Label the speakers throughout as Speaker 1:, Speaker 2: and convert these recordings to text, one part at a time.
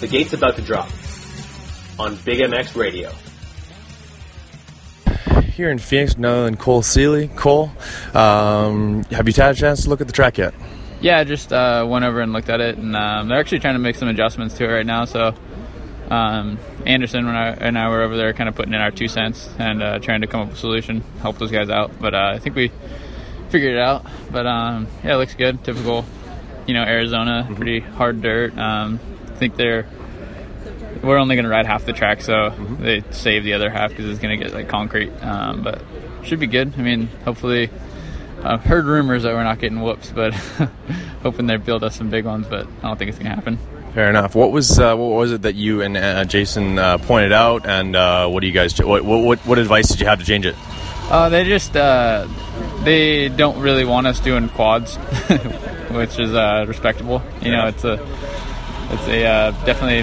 Speaker 1: The gate's about to drop on Big MX Radio.
Speaker 2: Here in Phoenix, none than Cole Seely. Cole, um, have you had a chance to look at the track yet?
Speaker 3: Yeah, I just uh, went over and looked at it, and um, they're actually trying to make some adjustments to it right now. So um, Anderson and I, and I were over there, kind of putting in our two cents and uh, trying to come up with a solution, help those guys out. But uh, I think we figured it out. But um, yeah, it looks good. Typical, you know, Arizona,
Speaker 2: Mm-hmm.
Speaker 3: pretty hard dirt. I think they're we're only going to ride half the track, so
Speaker 2: Mm-hmm.
Speaker 3: they save the other half because it's going to get like concrete. Um, but should be good. I mean, hopefully. I've heard rumors that we're not getting whoops, but hoping they build us some big ones. But I don't think it's going to happen.
Speaker 2: Fair enough. What was uh, what was it that you and uh, Jason uh, pointed out, and uh, what do you guys? What, what what advice did you have to change it?
Speaker 3: Uh, they just uh, they don't really want us doing quads, which is uh, respectable. You know, it's a it's a uh, definitely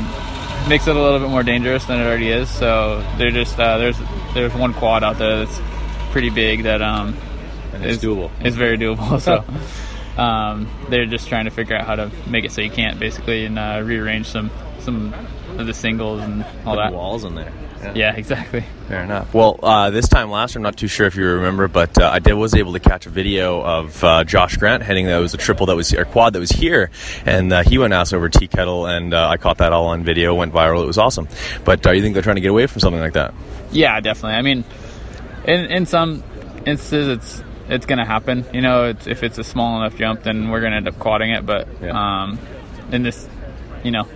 Speaker 3: makes it a little bit more dangerous than it already is. So they're just uh, there's there's one quad out there that's pretty big that um
Speaker 2: it's
Speaker 3: is
Speaker 2: doable.
Speaker 3: It's very doable. So. Um, they're just trying to figure out how to make it so you can't basically and uh, rearrange some some of the singles and all that.
Speaker 2: walls in there.
Speaker 3: Yeah, exactly.
Speaker 2: Fair enough. Well, uh, this time last year, I'm not too sure if you remember, but uh, I did was able to catch a video of uh, Josh Grant heading that was a triple that was or quad that was here, and uh, he went ass over tea kettle, and uh, I caught that all on video, went viral. It was awesome. But uh, you think they're trying to get away from something like that?
Speaker 3: Yeah, definitely. I mean, in in some instances, it's it's going to happen. You know, it's, if it's a small enough jump, then we're going to end up quadding it. But
Speaker 2: Yeah.
Speaker 3: um, in this, you know,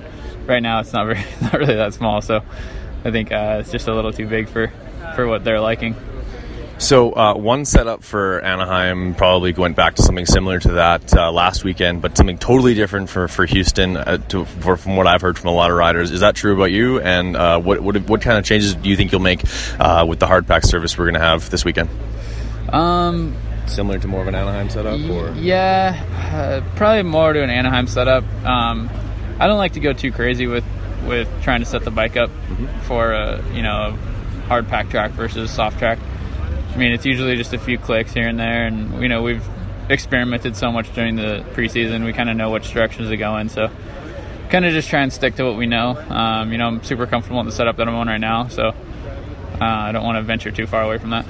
Speaker 3: right now it's not very not really that small. So I think uh, it's just a little too big for for what they're liking.
Speaker 2: So uh, one setup for Anaheim probably went back to something similar to that uh, last weekend, but something totally different for for Houston. Uh, to, for, from what I've heard from a lot of riders, is that true about you? And uh, what, what what kind of changes do you think you'll make uh, with the hard pack service we're going to have this weekend?
Speaker 3: Um,
Speaker 2: Similar to more of an Anaheim setup, or
Speaker 3: Yeah, uh, probably more to an Anaheim setup. Um, I don't like to go too crazy with with trying to set the bike up for a you know a hard pack track versus soft track. I mean, it's usually just a few clicks here and there, and you know we've experimented so much during the preseason. We kind of know which directions to go in, so kind of just try and stick to what we know. Um, you know, I'm super comfortable in the setup that I'm on right now, so. Uh, I don't want to venture too far away from that.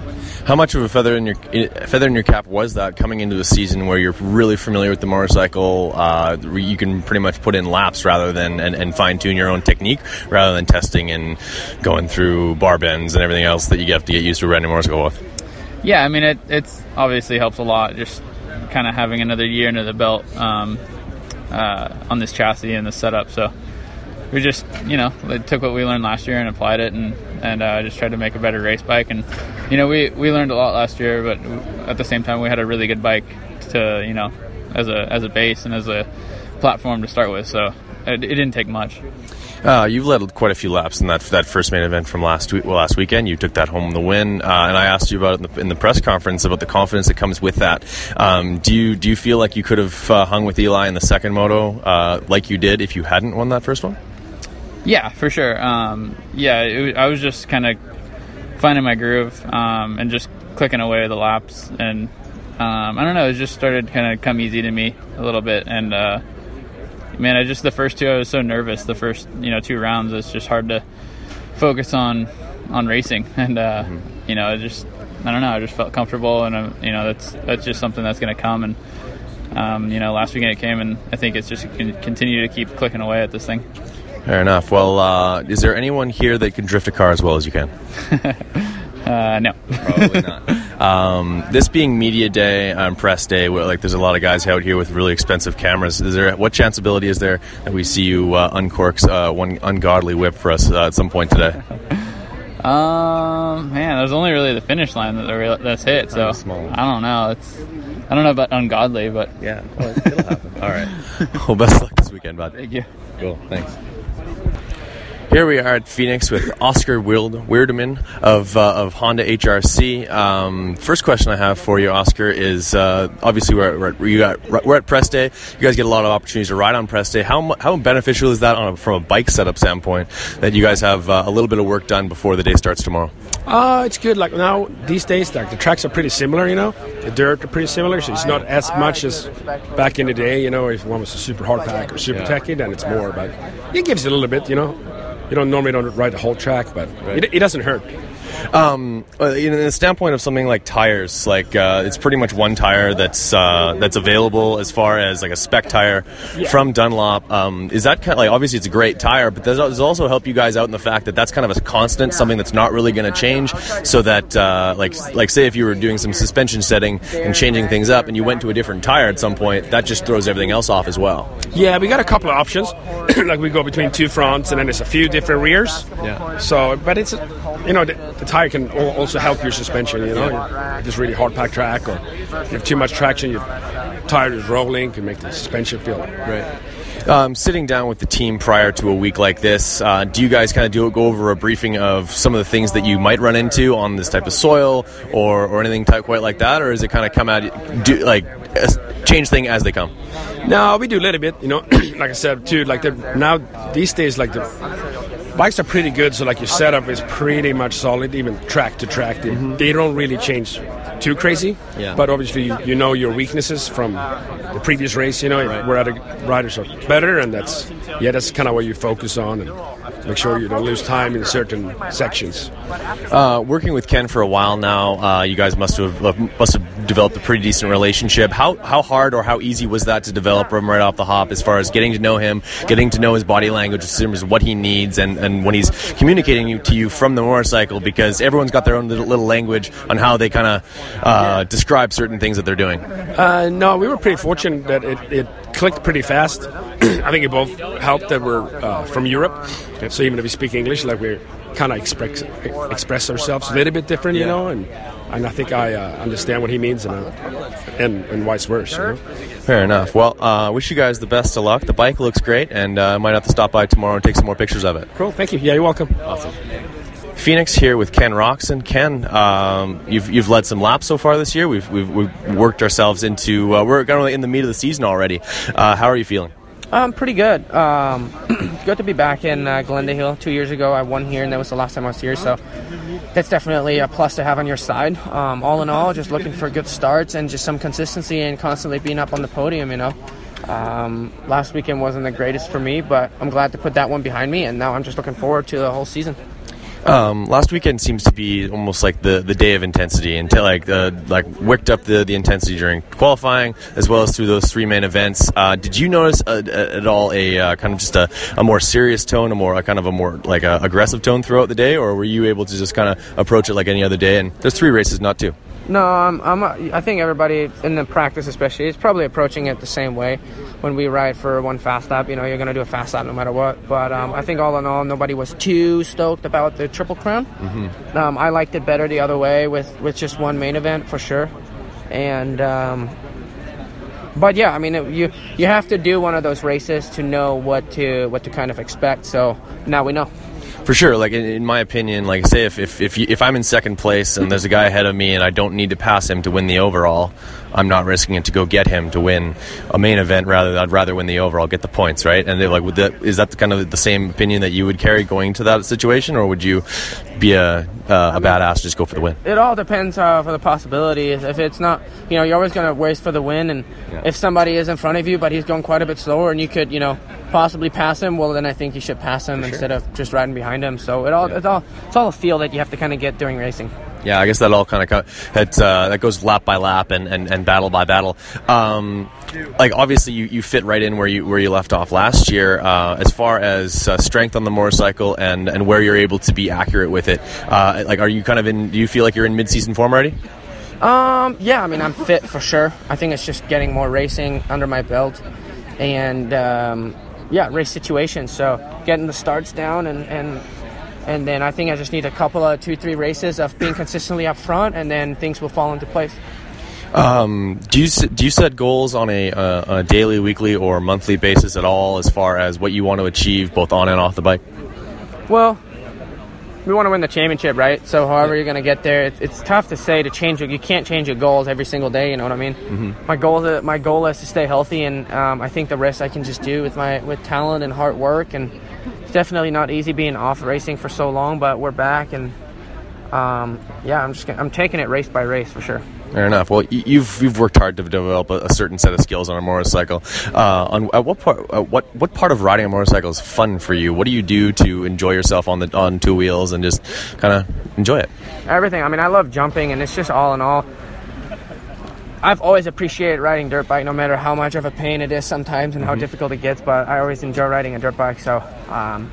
Speaker 2: how much of a feather in your feather in your cap was that coming into the season where you're really familiar with the motorcycle? Uh, you can pretty much put in laps rather than and, and fine tune your own technique rather than testing and going through bar bends and everything else that you have to get used to riding a motorcycle with.
Speaker 3: Yeah, I mean it. It's obviously helps a lot. Just kind of having another year under the belt um, uh, on this chassis and the setup. So we just, you know, took what we learned last year and applied it, and and uh, just tried to make a better race bike. And you know, we we learned a lot last year, but at the same time, we had a really good bike to, you know, as a as a base and as a platform to start with. So it, it didn't take much.
Speaker 2: Uh, you've led quite a few laps in that that first main event from last week. Well, last weekend you took that home the win, uh, and I asked you about it in the, in the press conference about the confidence that comes with that. Um, do you do you feel like you could have uh, hung with Eli in the second moto uh, like you did if you hadn't won that first one?
Speaker 3: Yeah, for sure. Um, yeah, it, I was just kind of finding my groove um, and just clicking away the laps, and um, I don't know, it just started kind of come easy to me a little bit. And uh, man, I just the first two, I was so nervous. The first, you know, two rounds, it's just hard to focus on on racing, and uh, you know, it just I don't know, I just felt comfortable, and uh, you know, that's that's just something that's going to come and. Um, you know, last weekend it came, and I think it's just going to continue to keep clicking away at this thing.
Speaker 2: Fair enough. Well, uh, is there anyone here that can drift a car as well as you can?
Speaker 3: Uh, no.
Speaker 2: Probably not. Um, this being media day, um, press day, where, like there's a lot of guys out here with really expensive cameras. Is there what chanceability is there that we see you uh, uncork uh, one ungodly whip for us uh, at some point today?
Speaker 3: Um, man, there's only really the finish line that they're- that's hit. So. I don't know. It's I don't know about ungodly, but
Speaker 2: Yeah, it'll happen. All right. Well, best luck this weekend, bud.
Speaker 3: thank you.
Speaker 2: Cool. Thanks. Here we are at Phoenix with Oscar Wild- Wirdeman of uh, of Honda HRC. Um, first question I have for you, Oscar, is uh, obviously we're at, we're, at, you got, we're at press day. You guys get a lot of opportunities to ride on press day. How how beneficial is that on a, from a bike setup standpoint that you guys have uh, a little bit of work done before the day starts tomorrow?
Speaker 4: Uh, it's good. Like now, these days, like the tracks are pretty similar. You know, the dirt are pretty similar, so it's not as much as back in the day. You know, if one was a super hard pack or super
Speaker 2: Yeah.
Speaker 4: techy, then it's more. But it gives you a little bit. You know, you don't normally don't ride the whole track, but it, it doesn't hurt.
Speaker 2: Um, uh, in the standpoint of something like tires, like uh, it's pretty much one tire that's uh, that's available as far as like a spec tire from Dunlop. Um, is that kind of like obviously it's a great tire, but does does it also help you guys out in the fact that that's kind of a constant, something that's not really going to change, so that uh, like like say if you were doing some suspension setting and changing things up, and you went to a different tire at some point, that just throws everything else off as well.
Speaker 4: Yeah, we got a couple of options. like we go between two fronts, and then there's a few different rears.
Speaker 2: Yeah.
Speaker 4: So, but it's you know the, the tire can also help your suspension. You know, it's really hard pack track, or you have too much traction, your tire is rolling, can make the suspension feel
Speaker 2: Right. Um, sitting down with the team prior to a week like this, uh, do you guys kind of do go over a briefing of some of the things that you might run into on this type of soil, or, or anything type quite like that, or is it kind of come out do like change thing as they come?
Speaker 4: No, we do a little bit. You know, like I said too. Like now these days, like the bikes are pretty good. So like your setup is pretty much solid, even track to track. They, they don't really change too crazy.
Speaker 2: Yeah.
Speaker 4: But obviously, you, you know your weaknesses from the previous race. You know where other riders are better, and that's yeah, that's kind of what you focus on and make sure you don't lose time in certain sections.
Speaker 2: Uh, working with Ken for a while now, uh, you guys must have uh, must have developed a pretty decent relationship. How how hard or how easy was that to develop from right off the hop, as far as getting to know him, getting to know his body language, as far as what he needs, and, and when he's communicating to you from the motorcycle, because everyone's got their own little, little language on how they kind of uh, describe certain things that they're doing.
Speaker 4: Uh, no, we were pretty fortunate that it, it clicked pretty fast. I think it both helped that we're uh, from Europe, so even if we speak English, like we're kind of express express ourselves a little bit different, you know, and and I think I uh, understand what he means, and uh, and, and vice versa. You know?
Speaker 2: Fair enough. Well, uh, wish you guys the best of luck. The bike looks great, and uh, I might have to stop by tomorrow and take some more pictures of it.
Speaker 4: Cool, thank you. Yeah, you're welcome.
Speaker 2: Awesome. Phoenix here with Ken Roczen. Ken, um, you've you've led some laps so far this year. We've we've, we've worked ourselves into uh, we're kind of in the meat of the season already. Uh, how are you feeling?
Speaker 5: Um, pretty good. Um, good to be back in uh, Hill. Two years ago, I won here, and that was the last time I was here. So that's definitely a plus to have on your side. Um, all in all, just looking for good starts and just some consistency and constantly being up on the podium. You know, um, last weekend wasn't the greatest for me, but I'm glad to put that one behind me, and now I'm just looking forward to the whole season.
Speaker 2: Um, last weekend seems to be almost like the, the day of intensity, until like the like wicked up the, the intensity during qualifying as well as through those three main events. Uh, did you notice uh, at all a uh, kind of just a, a more serious tone, a more a kind of a more like a aggressive tone throughout the day, or were you able to just kind of approach it like any other day? And there's three races, not two.
Speaker 5: No, I'm, I'm, I think everybody in the practice, especially, is probably approaching it the same way. When we ride for one fast lap, you know, you're going to do a fast lap no matter what. But um, I think all in all, nobody was too stoked about the Triple Crown.
Speaker 2: Mm-hmm.
Speaker 5: Um, I liked it better the other way with, with just one main event for sure. And um, but yeah, I mean, it, you you have to do one of those races to know what to what to kind of expect. So now we know.
Speaker 2: For sure, like in, in my opinion, like say if if if, you, if I'm in second place and there's a guy ahead of me and I don't need to pass him to win the overall, I'm not risking it to go get him to win a main event. Rather, I'd rather win the overall, get the points, right? And they're like, would that is that kind of the same opinion that you would carry going to that situation, or would you be a uh, a badass just go for the win?
Speaker 5: It all depends uh, for the possibilities. If it's not, you know, you're always going to race for the win, and if somebody is in front of you but he's going quite a bit slower, and you could, you know, possibly pass him, well, then I think you should pass him instead of just riding behind him. So it all, it's all, it's all a feel that you have to kind of get during racing.
Speaker 2: Yeah, I guess that all kind of that uh, that goes lap by lap and, and, and battle by battle. Um, like obviously you, you fit right in where you where you left off last year uh, as far as uh, strength on the motorcycle and, and where you're able to be accurate with it. Uh, like, are you kind of in? Do you feel like you're in mid season form already?
Speaker 5: Um, yeah, I mean, I'm fit for sure. I think it's just getting more racing under my belt, and um, yeah, race situations. So getting the starts down, and and and then I think I just need a couple of two, three races of being consistently up front, and then things will fall into place.
Speaker 2: Um, do you do you set goals on a, uh, a daily, weekly, or monthly basis at all as far as what you want to achieve both on and off the bike?
Speaker 5: Well, we want to win the championship, right? So however you're going to get there, it's, it's tough to say to change. Your, you can't change your goals every single day. You know what I mean?
Speaker 2: Mhm.
Speaker 5: My goal, is- my goal is to stay healthy, and um, I think the rest I can just do with my with talent and hard work. And it's definitely not easy being off racing for so long, but we're back, and um, yeah, I'm just gonna, I'm taking it race by race for sure.
Speaker 2: Fair enough. Well, you've you've worked hard to develop a, a certain set of skills on a motorcycle. Uh, on at what part uh, what what part of riding a motorcycle is fun for you? What do you do to enjoy yourself on the on two wheels and just kind of enjoy it?
Speaker 5: everything. I mean, I love jumping, and it's just all in all. I've always appreciated riding dirt bike, no matter how much of a pain it is sometimes and how
Speaker 2: Mhm.
Speaker 5: difficult it gets. But I always enjoy riding a dirt bike, so um,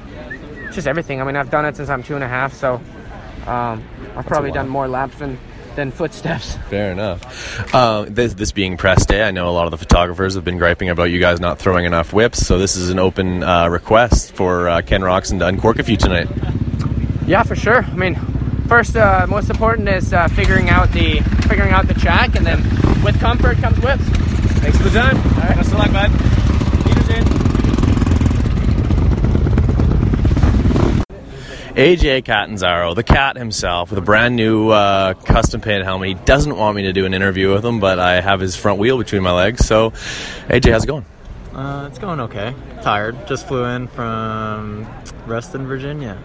Speaker 5: it's just everything. I mean, I've done it since I'm two and a half, so um, I've probably done more laps than than footsteps.
Speaker 2: Fair enough. Uh, this, this being press day, I know a lot of the photographers have been griping about you guys not throwing enough whips. So this is an open uh, request for uh, Ken Roczen to uncork a few tonight.
Speaker 5: Yeah, for sure. I mean, first, uh, most important is uh, figuring out the figuring out the track, and then with comfort comes whips.
Speaker 2: Thanks for the time.
Speaker 5: All right.
Speaker 2: Best of luck, bud. AJ Catanzaro, the cat himself, with a brand new uh, custom painted helmet. He doesn't want me to do an interview with him, but I have his front wheel between my legs. So, AJ, how's it going?
Speaker 6: Uh, it's going okay. Tired. Just flew in from Reston, Virginia.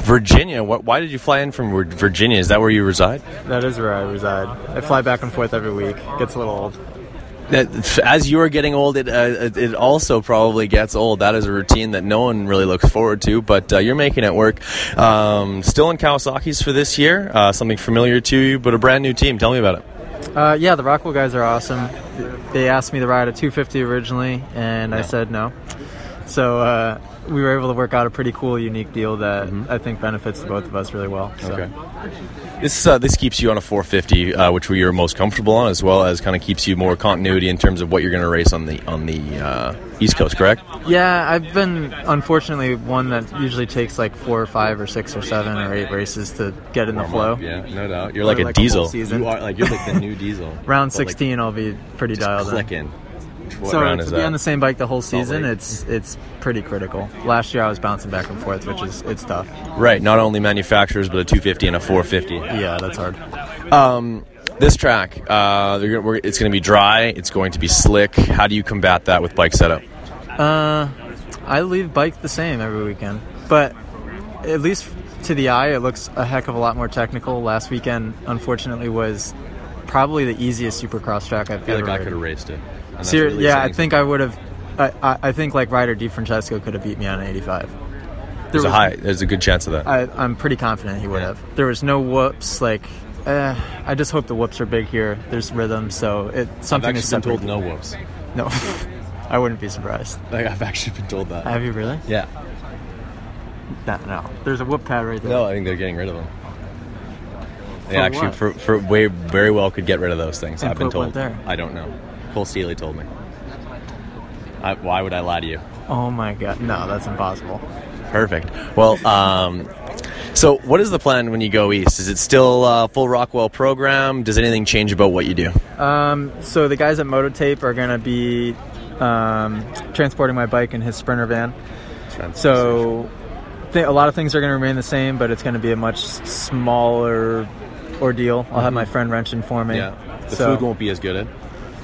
Speaker 2: Virginia. What? Why did you fly in from Virginia? Is that where you reside?
Speaker 6: That is where I reside. I fly back and forth every week. Gets a little old.
Speaker 2: That, as you are getting old, it uh, it also probably gets old. That is a routine that no one really looks forward to, but uh, you're making it work. Um, still in Kawasaki's for this year. Uh, something familiar to you, but a brand new team. Tell me about it.
Speaker 6: Uh, yeah, the Rockwell guys are awesome. They asked me to ride a 250 originally, and I said no. So uh, we were able to work out a pretty cool, unique deal that I think benefits the both of us really well. So.
Speaker 2: Okay. This uh, this keeps you on a 450, uh, which we are most comfortable on, as well as kind of keeps you more continuity in terms of what you're going to race on the on the uh, East Coast. Correct?
Speaker 6: Yeah, I've been unfortunately one that usually takes like four or five or six or seven or eight races to get in the flow.
Speaker 2: yeah, no doubt. You're like a
Speaker 6: whole
Speaker 2: diesel.
Speaker 6: season.
Speaker 2: You are like you're like the new diesel.
Speaker 6: Round
Speaker 2: But, like,
Speaker 6: 16, I'll be pretty dialed
Speaker 2: click
Speaker 6: in.
Speaker 2: in. What
Speaker 6: so to be
Speaker 2: that?
Speaker 6: on the same bike the whole season, it's it's pretty critical. Last year I was bouncing back and forth, which is it's tough.
Speaker 2: Right, not only manufacturers, but a 250 and a 450.
Speaker 6: Yeah, that's hard.
Speaker 2: Um, this track, uh, they're gonna, we're, it's going to be dry. It's going to be slick. How do you combat that with bike setup?
Speaker 6: Uh, I leave bike the same every weekend, but at least to the eye, it looks a heck of a lot more technical. Last weekend, unfortunately, was probably the easiest Supercross track I've
Speaker 2: I feel
Speaker 6: ever
Speaker 2: like I could have raced it.
Speaker 6: Ser-
Speaker 2: really
Speaker 6: yeah, I think I would have. I, I, I think like Ryder DiFrancesco could have beat me on an 85.
Speaker 2: There's a high. There's a good chance of that.
Speaker 6: I, I'm pretty confident he would have. There was no whoops. Like, eh, I just hope the whoops are big here. There's rhythm, so it something is
Speaker 2: been told no whoops.
Speaker 6: No, I wouldn't be surprised.
Speaker 2: Like I've actually been told that.
Speaker 6: Have you really?
Speaker 2: Yeah.
Speaker 6: No, no. There's a whoop pad right there.
Speaker 2: No, I think they're getting rid of them. They
Speaker 6: For
Speaker 2: actually, for, for way, very well could get rid of those things.
Speaker 6: And
Speaker 2: I've been told.
Speaker 6: there?
Speaker 2: I don't know. Cole Seely told me. I, why would I lie to you?
Speaker 6: Oh my god, no, that's impossible.
Speaker 2: Perfect. Well, um, so what is the plan when you go east? Is it still uh, full Rockwell program? Does anything change about what you do?
Speaker 6: Um, so the guys at Mototape are gonna be um, transporting my bike in his Sprinter van. So th- a lot of things are gonna remain the same, but it's gonna be a much smaller ordeal. I'll have
Speaker 2: Mhm.
Speaker 6: my friend wrenching for me.
Speaker 2: Yeah. The
Speaker 6: So-
Speaker 2: food won't be as good.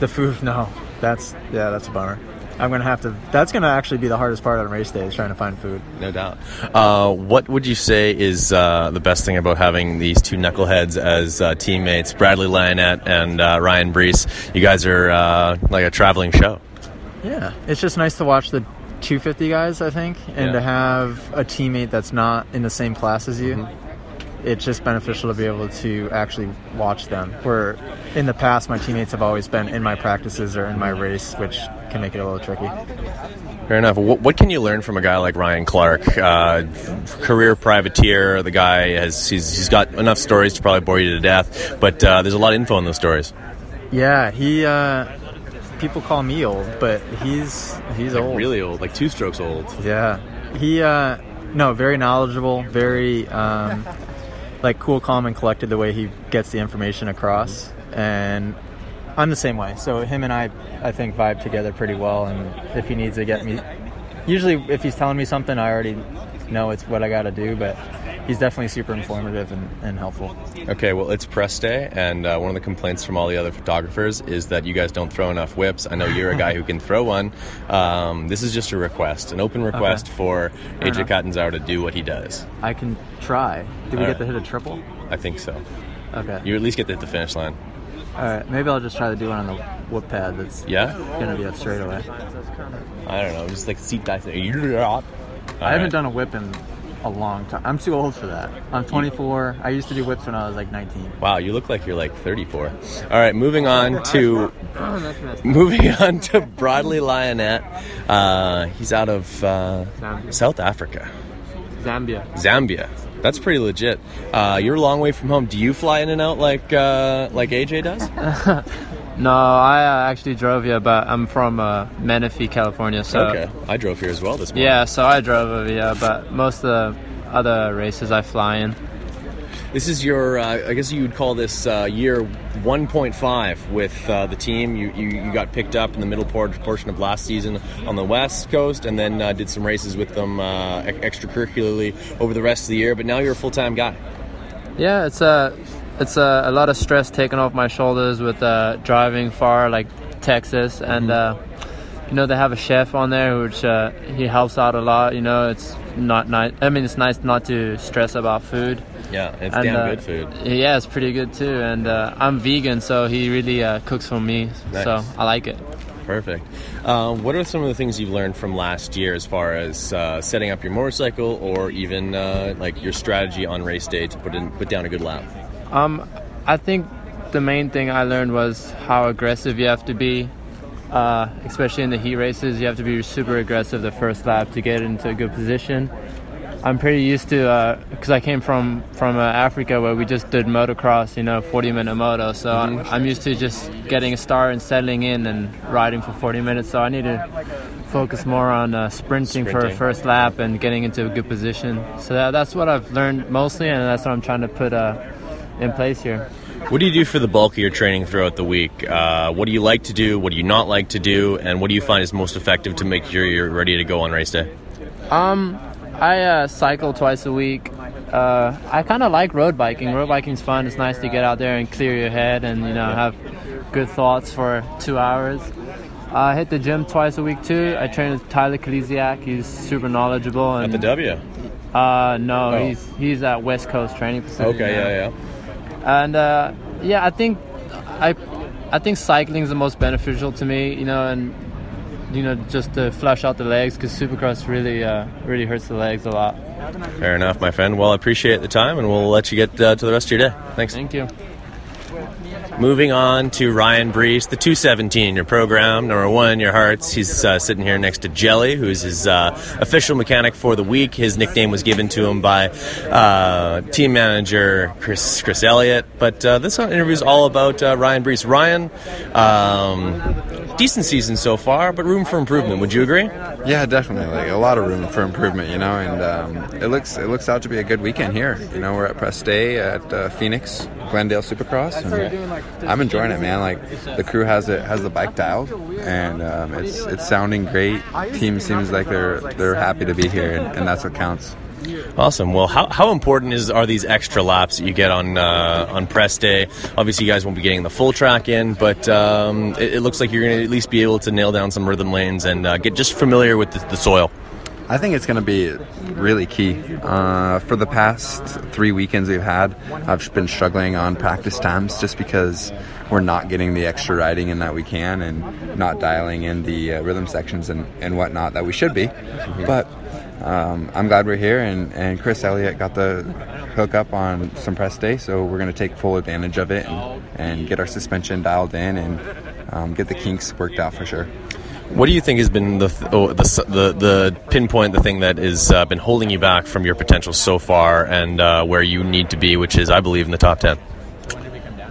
Speaker 6: The food, no. That's yeah, that's a bummer. I'm gonna have to. That's gonna actually be the hardest part on race day is trying to find food.
Speaker 2: No doubt. Uh, what would you say is uh, the best thing about having these two knuckleheads as uh, teammates, Bradley Lionnet and uh, Ryan Breece? You guys are uh, like a traveling show.
Speaker 6: Yeah, it's just nice to watch the 250 guys. I think, and
Speaker 2: Yeah.
Speaker 6: to have a teammate that's not in the same class as you.
Speaker 2: Mm-hmm.
Speaker 6: It's just beneficial to be able to actually watch them. Where in the past, my teammates have always been in my practices or in my race, which can make it a little tricky.
Speaker 2: Fair enough. What, what can you learn from a guy like Ryan Clark, uh, career privateer? The guy has he's, he's got enough stories to probably bore you to death, but uh, there's a lot of info in those stories.
Speaker 6: Yeah, he. Uh, people call me old, but he's he's
Speaker 2: Like
Speaker 6: old.
Speaker 2: really old, like two strokes old.
Speaker 6: Yeah, he. Uh, no, very knowledgeable, very um, like cool, calm, and collected. The way he gets the information across, and I'm the same way. So him and I, I think, vibe together pretty well. And if he needs to get me, usually if he's telling me something, I already know it's what I got to do, but he's definitely super informative and, and helpful.
Speaker 2: Okay, well, it's press day, and uh, one of the complaints from all the other photographers is that you guys don't throw enough whips. I know you're a guy who can throw one. Um, this is just a request, an open request
Speaker 6: Okay.
Speaker 2: for
Speaker 6: Fair
Speaker 2: AJ. Catanzaro to do what he does.
Speaker 6: I can try. Did we
Speaker 2: All
Speaker 6: get
Speaker 2: right.
Speaker 6: to hit a triple?
Speaker 2: I think so.
Speaker 6: Okay.
Speaker 2: You at least get to hit the finish line.
Speaker 6: All right, maybe I'll just try to do one on the whip pad. That's
Speaker 2: Yeah?
Speaker 6: gonna be a straightaway.
Speaker 2: I don't know, just like seat dive. I
Speaker 6: I haven't done a whip in a long time. I'm too old for that. I'm 24. I used to do whips when I was like 19.
Speaker 2: Wow, you look like you're like 34. All right, moving on to moving on to Broadley Lionnet. Uh, he's out of uh,
Speaker 7: Zambia.
Speaker 2: South Africa,
Speaker 7: Zambia.
Speaker 2: Zambia. That's pretty legit. Uh, you're a long way from home. Do you fly in and out like uh, like AJ does?
Speaker 7: No, I uh, actually drove here, but I'm from uh, Menifee, California. So
Speaker 2: okay, I drove here as well this morning.
Speaker 7: yeah, so I drove over here, but most of the other races I fly in.
Speaker 2: This is your, uh, I guess you would call this uh, year 1.5 with uh, the team. You, you, you got picked up in the middle portion of last season on the West Coast and then uh, did some races with them uh, extracurricularly over the rest of the year, but now you're a full time guy.
Speaker 7: Yeah, it's a it's a, a lot of stress taken off my shoulders with uh, driving far, like Texas, and uh, you know they have a chef on there which uh, he helps out a lot. You know, it's not nice. I mean, it's nice not to stress about food.
Speaker 2: Yeah, it's
Speaker 7: And,
Speaker 2: damn
Speaker 7: uh,
Speaker 2: good food.
Speaker 7: Yeah, it's pretty good too, and uh, I'm vegan, so he really uh, cooks for me.
Speaker 2: Nice.
Speaker 7: So I like it.
Speaker 2: Perfect. What are some of the things you've learned from last year as far as uh, setting up your motorcycle or even uh, like your strategy on race day to put in put down a good lap?
Speaker 7: Um, I think the main thing I learned was how aggressive you have to be, uh, especially in the heat races. You have to be super aggressive the first lap to get into a good position. I'm pretty used to because I came from from uh, Africa where we just did motocross, you know, 40 minute moto. So I'm, I'm used to just getting a start and settling in and riding for 40 minutes. So I need to focus more on uh, sprinting, for a first lap and getting into a good position. So that, that's what I've learned mostly, and that's what I'm trying to put uh, in place here.
Speaker 2: What do you do for the bulk of your training throughout the week? Uh, what do you like to do? What do you not like to do? And what do you find is most effective to make sure you're ready to go on race day?
Speaker 7: Um, I uh, cycle twice a week. Uh, I kind of like road biking. Road biking's fun. It's nice to get out there and clear your head and you know have good thoughts for two hours. I hit the gym twice a week too. I train with Tyler Kalisiak. He's super knowledgeable. And,
Speaker 2: At the W.
Speaker 7: Uh, no,
Speaker 2: Oh.
Speaker 7: he's he's at West Coast Training Facility.
Speaker 2: Okay,
Speaker 7: now.
Speaker 2: yeah, yeah.
Speaker 7: And uh, yeah, I think I I think cycling is the most beneficial to me. You know, and you know just to flush out the legs because Supercross really uh, really hurts the legs a lot.
Speaker 2: Fair enough, my friend. Well, I appreciate the time, and we'll let you get uh, to the rest of your day. Thanks.
Speaker 7: Thank you.
Speaker 2: Moving on to Ryan Breece, the 217 in your program. Number one in your hearts. He's uh, sitting here next to Jelly, who is his uh, official mechanic for the week. His nickname was given to him by uh, team manager Chris Chris Elliott. But uh, this interview is all about uh, Ryan Breece. Ryan, um, decent season so far, but room for improvement. Would you agree?
Speaker 8: Yeah, definitely. A lot of room for improvement, you know, and um, it looks it looks out to be a good weekend here. You know, we're at press day at uh, Phoenix Glendale Supercross, and I'm enjoying it, man. Like the crew has it has the bike dialed, and um, it's it's sounding great. Team seems like they're they're happy to be here, and, and that's what counts.
Speaker 2: Awesome. Well, how, how important is are these extra laps that you get on uh, on press day? Obviously, you guys won't be getting the full track in, but um, it, it looks like you're going to at least be able to nail down some rhythm lanes and uh, get just familiar with the, the soil.
Speaker 8: I think it's going to be really key. Uh, for the past three weekends we've had, I've been struggling on practice times just because we're not getting the extra riding in that we can and not dialing in the uh, rhythm sections and, and whatnot that we should be. But um, I'm glad we're here, and, and Chris Elliott got the hook up on some press day, so we're going to take full advantage of it and, and get our suspension dialed in and um, get the kinks worked out for sure.
Speaker 2: What do you think has been the th- oh, the, the the pinpoint the thing that has uh, been holding you back from your potential so far and uh, where you need to be, which is I believe in the top ten?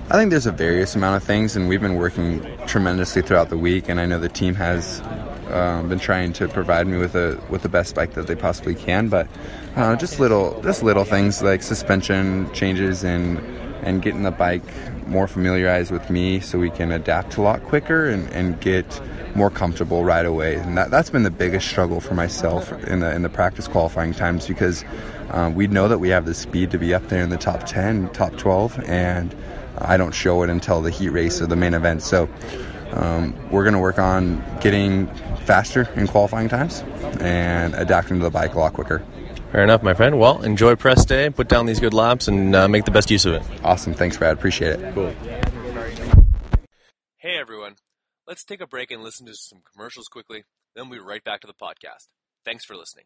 Speaker 8: I think there's a various amount of things, and we've been working tremendously throughout the week. And I know the team has um, been trying to provide me with a with the best bike that they possibly can. But uh, just little just little things like suspension changes and and getting the bike more familiarized with me so we can adapt a lot quicker and, and get more comfortable right away. And that, that's been the biggest struggle for myself in the in the practice qualifying times because um, we know that we have the speed to be up there in the top 10, top 12, and I don't show it until the heat race or the main event. So um, we're going to work on getting faster in qualifying times and adapting to the bike a lot quicker.
Speaker 9: Fair enough, my friend. Well, enjoy press day, put down these good laps, and uh, make the best use of it.
Speaker 8: Awesome. Thanks, Brad. Appreciate it.
Speaker 9: Cool.
Speaker 2: Hey, everyone. Let's take a break and listen to some commercials quickly. Then we'll be right back to the podcast. Thanks for listening.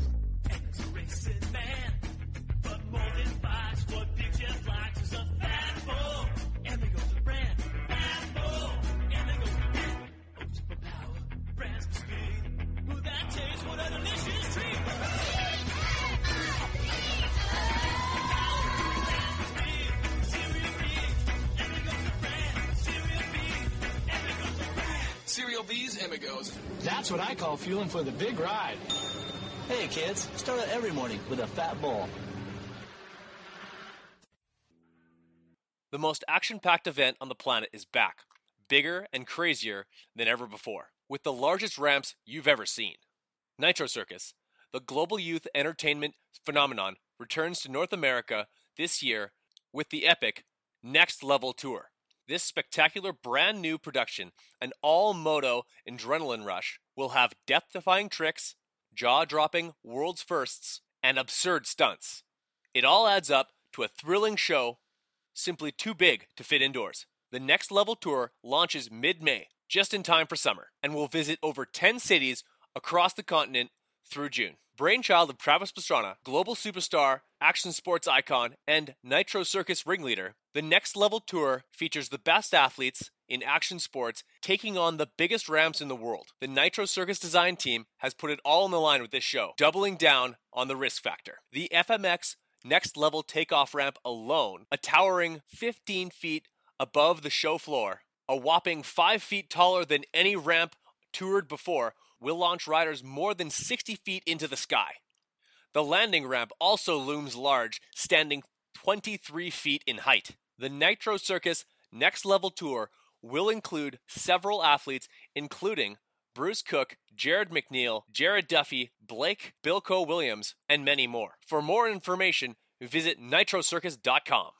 Speaker 10: Cereal B's Amigos. That's what I call fueling for the big ride.
Speaker 11: Hey, kids, start out every morning with a fat bowl.
Speaker 2: The most action packed event on the planet is back, bigger and crazier than ever before, with the largest ramps you've ever seen. Nitro Circus, the global youth entertainment phenomenon, returns to North America this year with the epic Next Level Tour. This spectacular brand new production, an all moto adrenaline rush, will have death defying tricks, jaw dropping world's firsts, and absurd stunts. It all adds up to a thrilling show simply too big to fit indoors. The Next Level Tour launches mid May, just in time for summer, and will visit over 10 cities across the continent through June. Brainchild of Travis Pastrana, global superstar, action sports icon, and Nitro Circus ringleader, the Next Level Tour features the best athletes in action sports taking on the biggest ramps in the world. The Nitro Circus design team has put it all on the line with this show, doubling down on the risk factor. The FMX Next Level takeoff ramp alone, a towering 15 feet above the show floor, a whopping 5 feet taller than any ramp toured before, will launch riders more than 60 feet into the sky. The landing ramp also looms large, standing 23 feet in height. The Nitro Circus Next Level Tour will include several athletes, including Bruce Cook, Jarryd McNeil, Jared Duffy, Blake Bilko Williams, and many more. For more information, visit nitrocircus.com.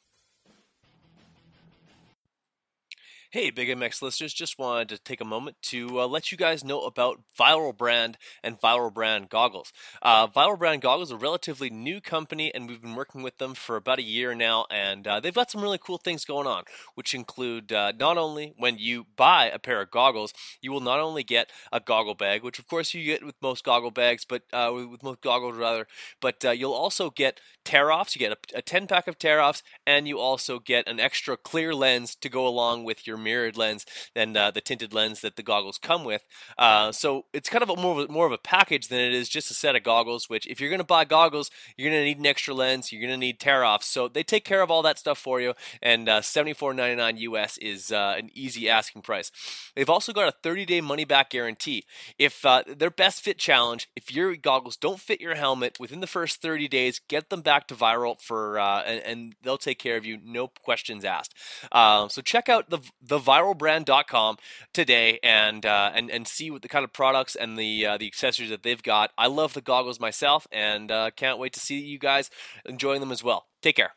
Speaker 2: Hey, Big MX listeners, just wanted to take a moment to uh, let you guys know about Viral Brand and Viral Brand Goggles. Uh, Viral Brand Goggles is a relatively new company, and we've been working with them for about a year now, and uh, they've got some really cool things going on, which include uh, not only when you buy a pair of goggles, you will not only get a goggle bag, which of course you get with most goggle bags, but uh, with most goggles rather, but uh, you'll also get tear offs. You get a, a 10 pack of tear offs, and you also get an extra clear lens to go along with your mirrored lens than uh, the tinted lens that the goggles come with. Uh, so it's kind of a more of a, more of a package than it is just a set of goggles. Which, if you're going to buy goggles, you're going to need an extra lens. You're going to need tear offs. So they take care of all that stuff for you. And uh, $74.99 US is uh, an easy asking price. They've also got a 30 day money back guarantee. If uh, their best fit challenge, if your goggles don't fit your helmet within the first 30 days, get them back to Viral for uh, and, and, they'll take care of you, no questions asked. So check out the theviralbrand.com today and uh, and and see what the kind of products and the uh, the accessories that they've got. I love the goggles myself and uh, can't wait to see you guys enjoying them as well. Take care.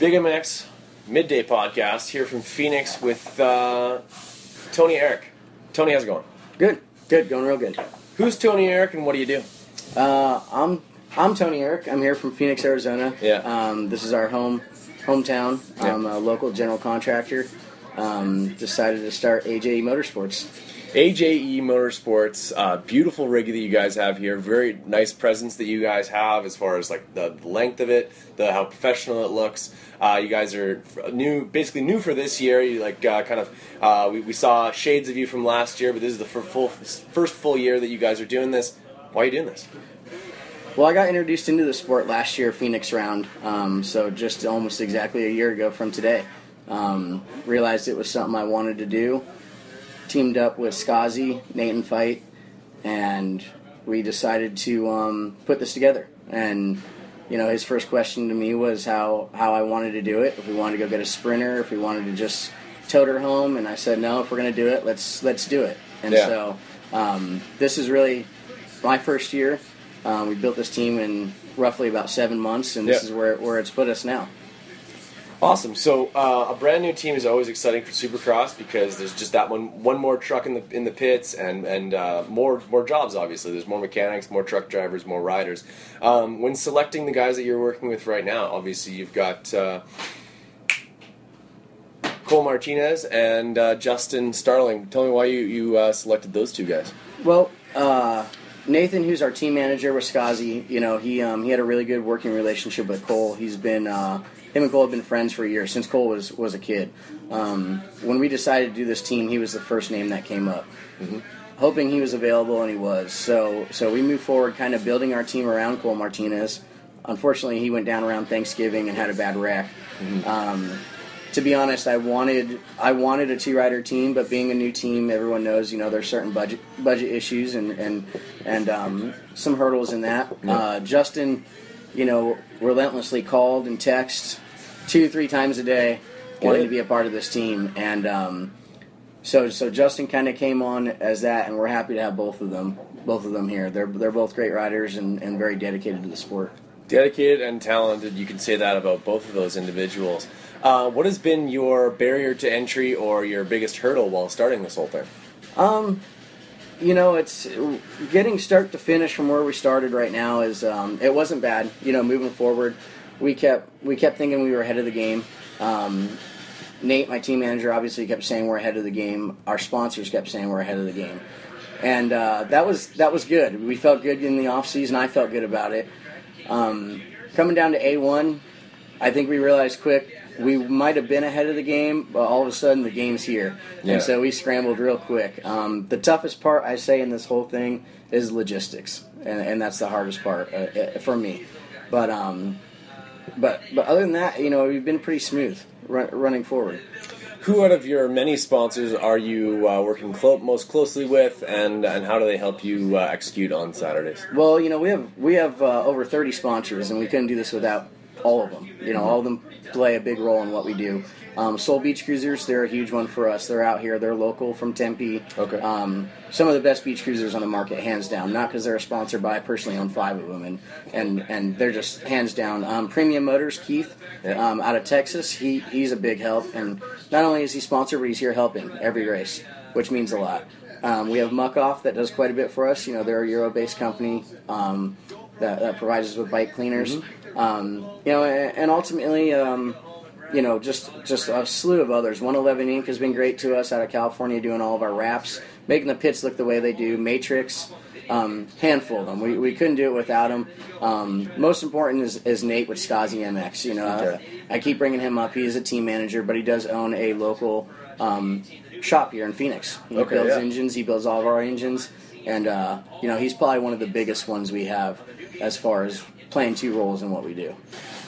Speaker 2: Big MX midday podcast here from Phoenix with uh, Tony Eric. Tony, how's it going?
Speaker 12: Good, good, going real good.
Speaker 2: Who's Tony Eric and what do you do?
Speaker 12: Uh, I'm I'm Tony Eric. I'm here from Phoenix, Arizona.
Speaker 2: Yeah.
Speaker 12: Um, this is our home hometown. Yeah. I'm a local general contractor. Um, decided to start AJE Motorsports.
Speaker 2: AJE Motorsports, uh, beautiful rig that you guys have here. Very nice presence that you guys have as far as like the length of it, the how professional it looks. Uh, you guys are new, basically new for this year. You like uh, kind of uh, we, we, saw shades of you from last year, but this is the full first full year that you guys are doing this. Why are you doing this?
Speaker 12: Well, I got introduced into the sport last year, Phoenix Round. Um, so just almost exactly a year ago from today, um, realized it was something I wanted to do teamed up with Skazi, Nathan Fight, and we decided to um, put this together. And you know, his first question to me was how how I wanted to do it. If we wanted to go get a sprinter, if we wanted to just tote her home, and I said, no, if we're going to do it, let's let's do it. And yeah. so um, this is really my first year. Um, we built this team in roughly about seven months, and this yeah. is where where it's put us now.
Speaker 2: Awesome. So uh, a brand new team is always exciting for Supercross because there's just that one one more truck in the in the pits and and uh, more more jobs. Obviously, there's more mechanics, more truck drivers, more riders. Um, when selecting the guys that you're working with right now, obviously you've got. Uh, Cole Martinez and uh, Justin Starling. Tell me why you, you uh, selected those two guys.
Speaker 12: Well, uh, Nathan, who's our team manager with Skazi, you know, he um, he had a really good working relationship with Cole. He's been uh, him and Cole have been friends for years since Cole was was a kid. Um, when we decided to do this team, he was the first name that came up. Mm-hmm. Hoping he was available, and he was. So so we moved forward, kind of building our team around Cole Martinez. Unfortunately, he went down around Thanksgiving and had a bad wreck. Mm-hmm. Um, to be honest, I wanted I wanted a two rider team, but being a new team, everyone knows you know there's certain budget budget issues and and and um, some hurdles in that. Uh, Justin, you know, relentlessly called and texted two three times a day, wanting to be a part of this team, and um, so so Justin kind of came on as that, and we're happy to have both of them both of them here. They're they're both great riders and, and very dedicated to the sport.
Speaker 2: Dedicated and talented, you can say that about both of those individuals. Uh, what has been your barrier to entry or your biggest hurdle while starting this whole thing?
Speaker 12: Um, you know, it's getting start to finish from where we started right now is um, it wasn't bad. You know, moving forward, we kept we kept thinking we were ahead of the game. Um, Nate, my team manager, obviously kept saying we're ahead of the game. Our sponsors kept saying we're ahead of the game, and uh, that was that was good. We felt good in the off season. I felt good about it. Um, coming down to A1, I think we realized quick we might have been ahead of the game, but all of a sudden the game's here, yeah. and so we scrambled real quick. Um, the toughest part, I say, in this whole thing is logistics, and, and that's the hardest part uh, uh, for me. But um, but but other than that, you know, we've been pretty smooth run, running forward.
Speaker 2: Who out of your many sponsors are you uh, working clo- most closely with, and and how do they help you uh, execute on Saturdays?
Speaker 12: Well, you know, we have we have uh, over thirty sponsors, and we couldn't do this without all of them. You know, all of them play a big role in what we do. Um, Soul Beach Cruisers, they're a huge one for us. They're out here. They're local from Tempe.
Speaker 2: Okay.
Speaker 12: Um, some of the best beach cruisers on the market, hands down. Not because they're a sponsor, but I personally own five of them, and and, and they're just hands down. Um, Premium Motors, Keith, yeah. um, out of Texas, he he's a big help, and not only is he sponsored, but he's here helping every race, which means a lot. Um, we have Muc-Off that does quite a bit for us. You know, they're a Euro-based company um, that, that, provides us with bike cleaners. Mm-hmm. Um, you know, and, and ultimately, um, you know, just just a slew of others. 111 Inc. has been great to us out of California, doing all of our wraps, making the pits look the way they do. Matrix, um, handful of them. We, we couldn't do it without them. Um, most important is, is Nate with Skazi MX. You know. I, I, keep bringing him up. He is a team manager, but he does own a local um, shop here in Phoenix. He
Speaker 2: Okay,
Speaker 12: builds
Speaker 2: yeah.
Speaker 12: engines. He builds all of our engines, and uh, you know he's probably one of the biggest ones we have as far as playing two roles in what we do.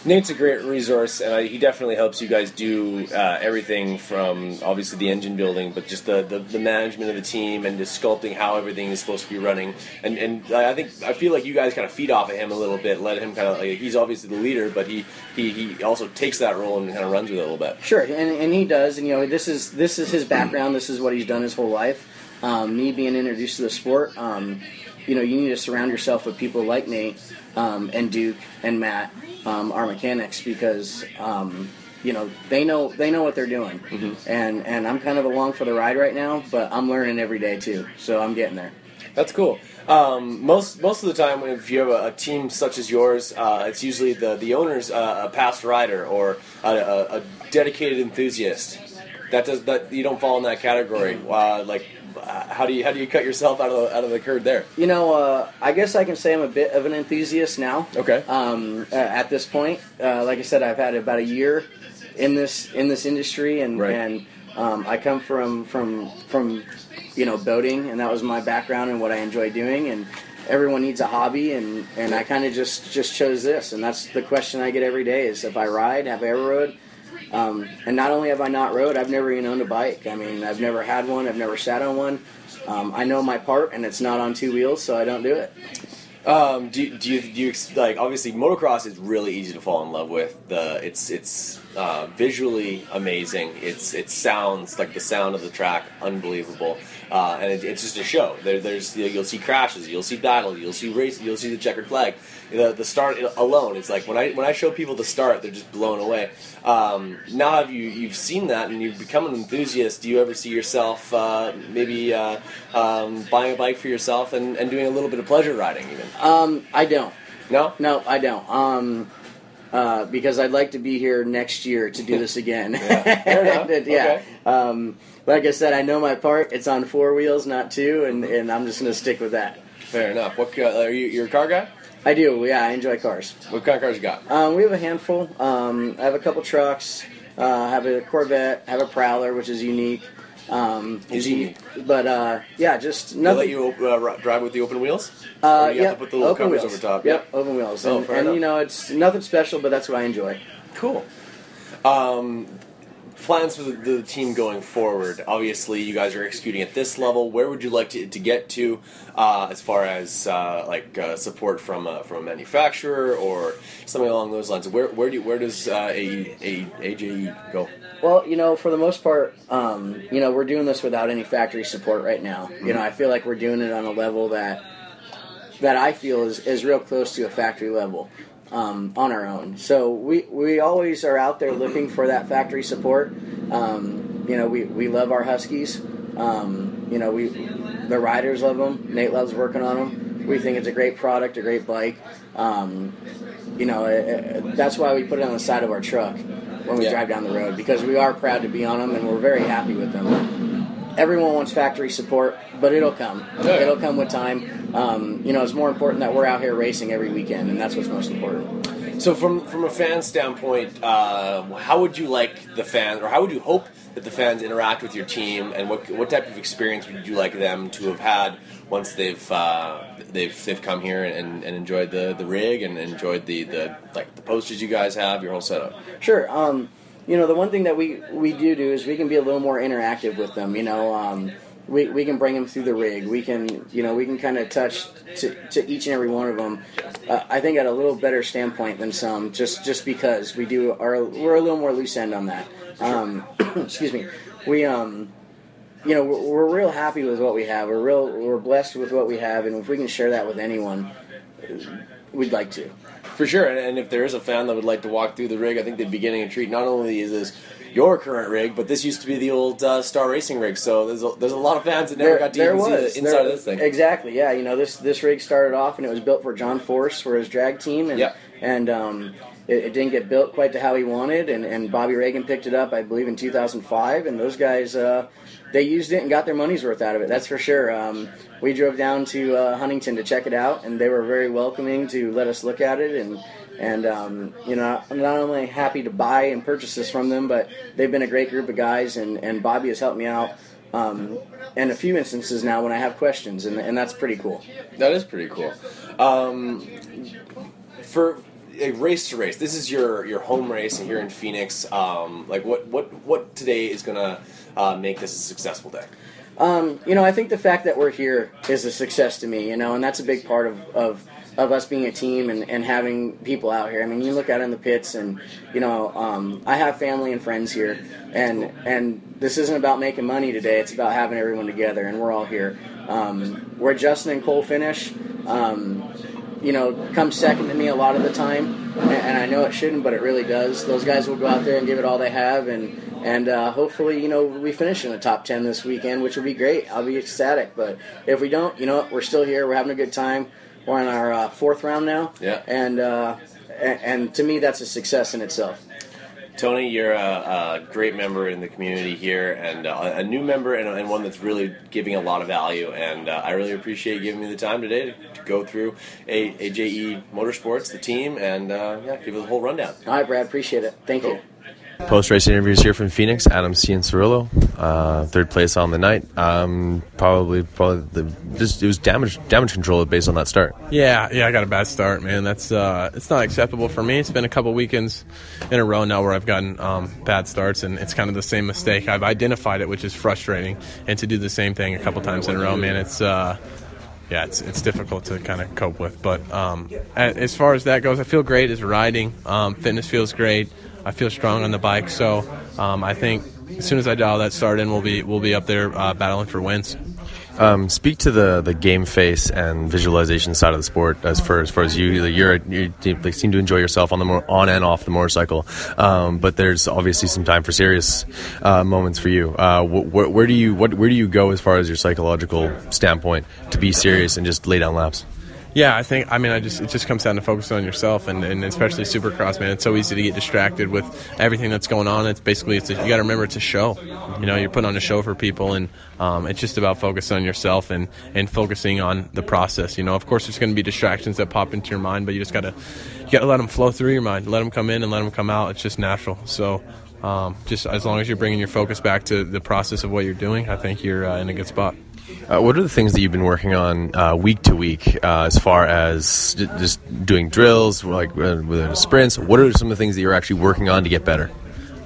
Speaker 2: Nate's a great resource, and I, he definitely helps you guys do uh, everything from obviously the engine building, but just the, the, the management of the team and just sculpting how everything is supposed to be running. And and I think I feel like you guys kind of feed off of him a little bit, let him kind of like he's obviously the leader, but he, he, he also takes that role and kind of runs with it a little bit.
Speaker 12: Sure, and, and he does. And you know, this is this is his background. This is what he's done his whole life. Um, me being introduced to the sport, um, you know, you need to surround yourself with people like Nate um, and Duke and Matt, um, our mechanics, because um, you know they know they know what they're doing. And and I'm kind of along for the ride right now, but I'm learning every day too. So I'm getting there.
Speaker 2: That's cool. Um, most most of the time, if you have a, a team such as yours, uh, it's usually the the owner's uh, a past rider or a, a, a dedicated enthusiast. That does that you don't fall in that category. Uh, like, how do you how do you cut yourself out of the, out of the curd there?
Speaker 12: You know, uh, I guess I can say I'm a bit of an enthusiast now.
Speaker 2: Okay.
Speaker 12: Um, at this point, uh, like I said, I've had about a year in this in this industry, and
Speaker 2: Right.
Speaker 12: and um, I come from from from you know boating, and that was my background and what I enjoy doing, and everyone needs a hobby, and and I kind of just just chose this, and that's the question I get every day: is if I ride, have I ever rode? Um, and not only have I not rode, I've never even owned a bike. I mean, I've never had one. I've never sat on one. Um, I know my part, and it's not on two wheels, so I don't do it.
Speaker 2: Um, do, do you do you like obviously motocross is really easy to fall in love with. The it's it's uh, visually amazing. It's it sounds like the sound of the track unbelievable, uh, and it, it's just a show. There, there's you'll see crashes, you'll see battles, you'll see races, you'll see the checkered flag. The, the start alone, it's like when I when I show people the start, they're just blown away. Um, now have you you've seen that and you've become an enthusiast? Do you ever see yourself uh, maybe uh, um, buying a bike for yourself and, and doing a little bit of pleasure riding even?
Speaker 12: Um, I don't.
Speaker 2: No,
Speaker 12: no, I don't. Um, uh, because I'd like to be here next year to do this again.
Speaker 2: Fair enough.
Speaker 12: Yeah.
Speaker 2: Okay.
Speaker 12: Um, like I said, I know my part. It's on four wheels, not two, and, and I'm just going to stick with that.
Speaker 2: Fair enough. What uh, are you? You're a car guy.
Speaker 12: I do. Yeah, I enjoy cars.
Speaker 2: What kind of cars you got?
Speaker 12: Um, we have a handful. Um, I have a couple trucks. Uh, I have a Corvette. I have a Prowler, which is unique. Um,
Speaker 2: Is unique.
Speaker 12: But uh, yeah, just
Speaker 2: They
Speaker 12: nothing.
Speaker 2: let you uh, drive with the open wheels?
Speaker 12: Uh,
Speaker 2: you
Speaker 12: yep,
Speaker 2: have to put the little
Speaker 12: open
Speaker 2: covers
Speaker 12: wheels.
Speaker 2: over top.
Speaker 12: Yep, open wheels.
Speaker 2: Oh,
Speaker 12: and and you know, it's nothing special, but that's what I enjoy.
Speaker 2: Cool. Um, plans for the, the team going forward. Obviously, you guys are executing at this level. Where would you like to, to get to, uh, as far as uh, like uh, support from a, from a manufacturer or something along those lines? Where where do where does uh, a, a AJE go?
Speaker 12: Well, you know, for the most part, um, you know, we're doing this without any factory support right now. You know, I feel like we're doing it on a level that that I feel is, is real close to a factory level um, on our own. So we, we always are out there looking for that factory support. Um, you know, we, we love our Huskies. Um, you know, we the riders love them. Nate loves working on them. We think it's a great product, a great bike. Um, you know, uh, uh, that's why we put it on the side of our truck when we
Speaker 2: Yeah.
Speaker 12: drive down the road because we are proud to be on them and we're very happy with them. Everyone wants factory support, but it'll come.
Speaker 2: Yeah.
Speaker 12: It'll come with time. Um, you know, it's more important that we're out here racing every weekend, and that's what's most important.
Speaker 2: So, from from a fan standpoint, uh, how would you like the fans, or how would you hope that the fans interact with your team, and what what type of experience would you like them to have had once they've uh, they've they've come here and, and enjoyed the, the rig and enjoyed the, the like the posters you guys have, your whole setup?
Speaker 12: Sure. Um, you know, the one thing that we, we do do is we can be a little more interactive with them. You know, um, we, we can bring them through the rig. We can, you know, we can kind of touch to, to each and every one of them. Uh, I think at a little better standpoint than some, just just because we do are we're a little more loose end on that. Um, excuse me. We um, you know, we're, we're real happy with what we have. We're real we're blessed with what we have, and if we can share that with anyone, we'd like to.
Speaker 2: For sure, and, and if there is a fan that would like to walk through the rig, I think they'd be getting a treat. Not only is this your current rig, but this used to be the old uh, Star Racing rig. So there's a, there's a lot of fans that never got to even see the inside
Speaker 12: There-
Speaker 2: of this thing.
Speaker 12: Exactly. Yeah. You know, this this rig started off and it was built for John Force for his drag team, and and um, it, it didn't get built quite to how he wanted, and, and Bobby Regan picked it up, I believe, in 2005, and those guys. Uh, they used it and got their money's worth out of it. That's for sure. Um, we drove down to uh, Huntington to check it out, and they were very welcoming to let us look at it. And and um, you know, I'm not only happy to buy and purchase this from them, but they've been a great group of guys, and, and Bobby has helped me out um, and a few instances now when I have questions, and, and that's pretty cool.
Speaker 13: That is pretty cool. Um, for a race to race, this is your your home race, and here in Phoenix. Um, like what what what today is gonna uh, make this a successful day?
Speaker 12: Um, you know, I think the fact that we're here is a success to me, you know, and that's a big part of, of, of us being a team and, and having people out here. I mean, you look out in the pits, and, you know, um, I have family and friends here, and, and this isn't about making money today, it's about having everyone together, and we're all here. Um, where Justin and Cole finish, um, you know, comes second to me a lot of the time, and, and I know it shouldn't, but it really does. Those guys will go out there and give it all they have, and and uh, hopefully, you know, we finish in the top ten this weekend, which would be great. I'll be ecstatic. But if we don't, you know, we're still here. We're having a good time. We're on our uh, fourth round now,
Speaker 13: Yeah.
Speaker 12: and, uh, and and to me, that's a success in itself.
Speaker 13: Tony, you're a, a great member in the community here, and uh, a new member, and, and one that's really giving a lot of value. And uh, I really appreciate you giving me the time today to, to go through a, AJE Motorsports, the team, and uh, yeah, give it the whole rundown.
Speaker 12: All right, Brad, appreciate it. Thank you.
Speaker 2: Post race interviews here from Phoenix. Adam Cianciarulo, uh, third place on the night. Um, probably, probably the, just it was damage damage control based on that start.
Speaker 14: Yeah, yeah, I got a bad start, man. That's uh, it's not acceptable for me. It's been a couple weekends in a row now where I've gotten um, bad starts, and it's kind of the same mistake. I've identified it, which is frustrating, and to do the same thing a couple times in a row, man, it's. Uh, yeah, it's, it's difficult to kind of cope with. But um, as far as that goes, I feel great as riding. Um, fitness feels great. I feel strong on the bike. So um, I think as soon as I dial that start in, we'll be we'll be up there uh, battling for wins.
Speaker 2: Um, speak to the, the game face and visualization side of the sport as far as, far as you you're, you seem to enjoy yourself on the more, on and off the motorcycle, um, but there's obviously some time for serious uh, moments for you. Uh, wh- where do you what where do you go as far as your psychological standpoint to be serious and just lay down laps?
Speaker 14: Yeah, I think. I mean, I just it just comes down to focusing on yourself, and, and especially Supercross, man. It's so easy to get distracted with everything that's going on. It's basically it's a, you got to remember it's a show. You know, you're putting on a show for people, and um, it's just about focusing on yourself and and focusing on the process. You know, of course, there's going to be distractions that pop into your mind, but you just got to you got to let them flow through your mind, let them come in and let them come out. It's just natural. So. Um, just as long as you're bringing your focus back to the process of what you're doing, I think you're uh, in a good spot.
Speaker 2: Uh, what are the things that you've been working on uh, week to week uh, as far as j- just doing drills, like uh, within sprints? What are some of the things that you're actually working on to get better?